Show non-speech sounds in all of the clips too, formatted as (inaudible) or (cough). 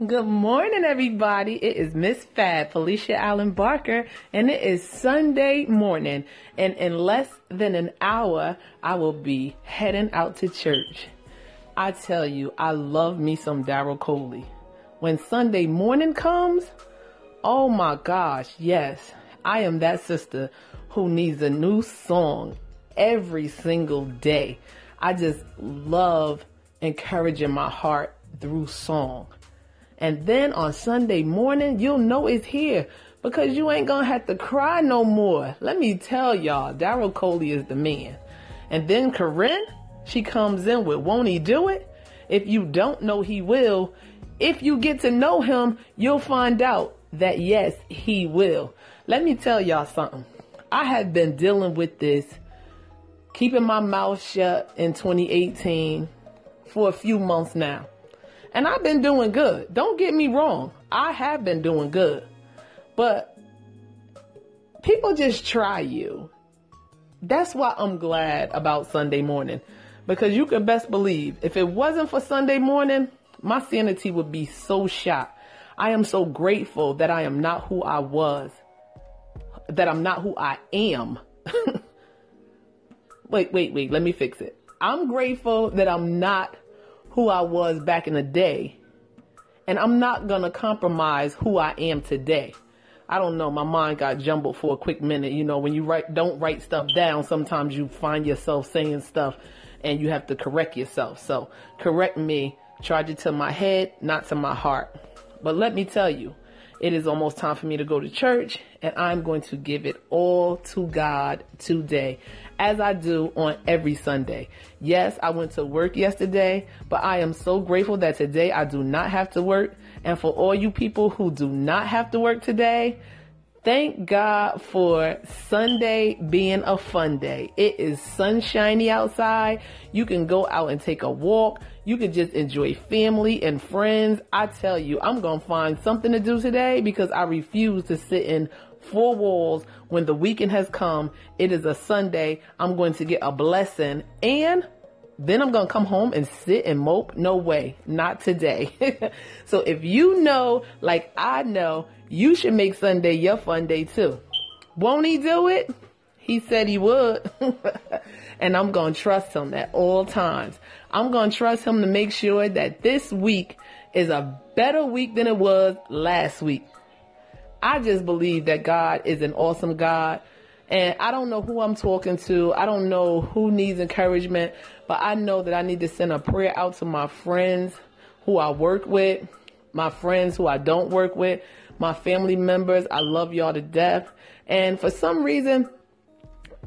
Good morning, everybody. It is Miss Fab, Felicia Allen Barker, and it is Sunday morning. And in less than an hour, I will be heading out to church. I tell you, I love me some Daryl Coley. When Sunday morning comes, oh my gosh, yes, I am that sister who needs a new song every single day. I just love encouraging my heart through song. And then on Sunday morning, you'll know it's here because you ain't gonna have to cry no more. Let me tell y'all, Daryl Coley is the man. And then Koryn, she comes in with Won't He Do It? If you don't know He will, if you get to know Him, you'll find out that yes, He will. Let me tell y'all something. I have been dealing with this, keeping my mouth shut in 2018 for a few months now. And I've been doing good. Don't get me wrong. I have been doing good. But people just try you. That's why I'm glad about Sunday morning. Because you can best believe if it wasn't for Sunday morning, my sanity would be so shot. I am so grateful that I am not who I was, that I'm not who I am. (laughs) wait, wait, wait, let me fix it. I'm grateful that I'm not who I was back in the day. And I'm not going to compromise who I am today. I don't know. My mind got jumbled for a quick minute. You know, when you write, don't write stuff down, sometimes you find yourself saying stuff and you have to correct yourself. So correct me, charge it to my head, not to my heart. But let me tell you, it is almost time for me to go to church and I'm going to give it all to God today as I do on every Sunday. Yes, I went to work yesterday, but I am so grateful that today I do not have to work. And for all you people who do not have to work today, Thank God for Sunday being a fun day. It is sunshiny outside. You can go out and take a walk. You can just enjoy family and friends. I tell you, I'm going to find something to do today because I refuse to sit in four walls when the weekend has come. It is a Sunday. I'm going to get a blessing and then I'm going to come home and sit and mope. No way. Not today. (laughs) so if you know, like I know, you should make Sunday your fun day too. Won't he do it? He said he would. (laughs) and I'm going to trust him at all times. I'm going to trust him to make sure that this week is a better week than it was last week. I just believe that God is an awesome God. And I don't know who I'm talking to. I don't know who needs encouragement, but I know that I need to send a prayer out to my friends who I work with, my friends who I don't work with, my family members. I love y'all to death. And for some reason,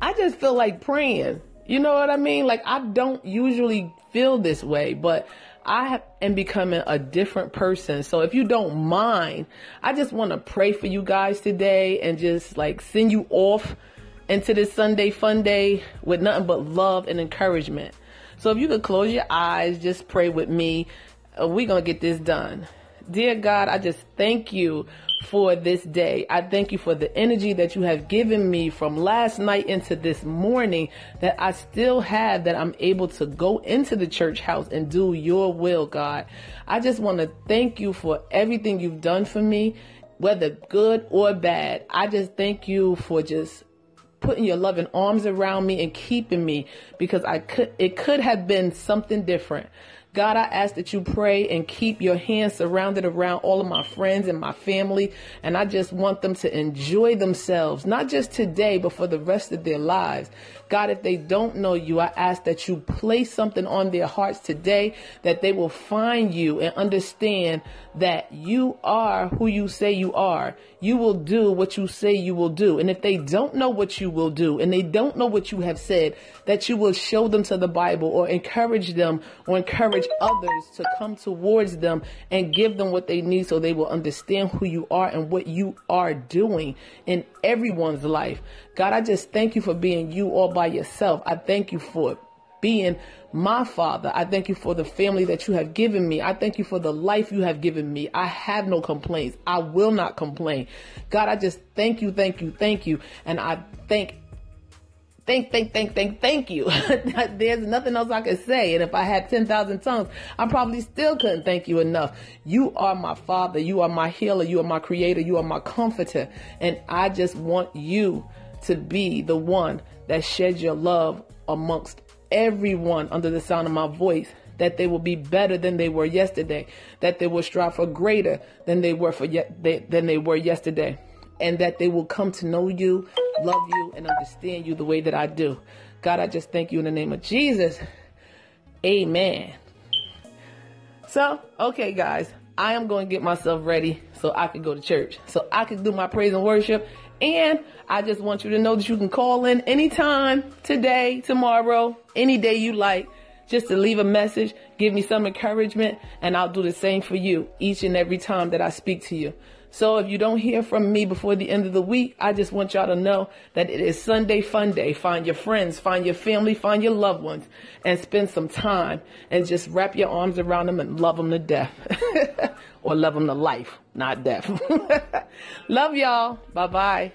I just feel like praying. You know what I mean? Like I don't usually feel this way, but I am becoming a different person. So if you don't mind, I just want to pray for you guys today and just like send you off into this Sunday fun day with nothing but love and encouragement. So if you could close your eyes, just pray with me. Uh, we're going to get this done. Dear God, I just thank you for this day. I thank you for the energy that you have given me from last night into this morning that I still have that I'm able to go into the church house and do your will, God. I just want to thank you for everything you've done for me, whether good or bad. I just thank you for just putting your loving arms around me and keeping me because I could it could have been something different. God, I ask that you pray and keep your hands surrounded around all of my friends and my family. And I just want them to enjoy themselves, not just today, but for the rest of their lives. God, if they don't know you, I ask that you place something on their hearts today that they will find you and understand that you are who you say you are. You will do what you say you will do. And if they don't know what you will do and they don't know what you have said, that you will show them to the Bible or encourage them or encourage others to come towards them and give them what they need so they will understand who you are and what you are doing in everyone's life. God, I just thank you for being you all by yourself. I thank you for being my father. I thank you for the family that you have given me. I thank you for the life you have given me. I have no complaints. I will not complain. God, I just thank you, thank you, thank you. And I thank thank, thank, thank, thank, thank you. (laughs) There's nothing else I could say. And if I had 10,000 tongues, I probably still couldn't thank you enough. You are my father. You are my healer. You are my creator. You are my comforter. And I just want you to be the one that sheds your love amongst everyone under the sound of my voice that they will be better than they were yesterday, that they will strive for greater than they were for ye- than they were yesterday, and that they will come to know you, love you, and understand you the way that I do. God, I just thank you in the name of Jesus. Amen. So, okay, guys, I am going to get myself ready so I can go to church, so I can do my praise and worship. And I just want you to know that you can call in anytime, today, tomorrow, any day you like, just to leave a message, give me some encouragement, and I'll do the same for you each and every time that I speak to you. So if you don't hear from me before the end of the week, I just want y'all to know that it is Sunday fun day. Find your friends, find your family, find your loved ones, and spend some time and just wrap your arms around them and love them to death. (laughs) or love them to life, not death. (laughs) love y'all. Bye bye.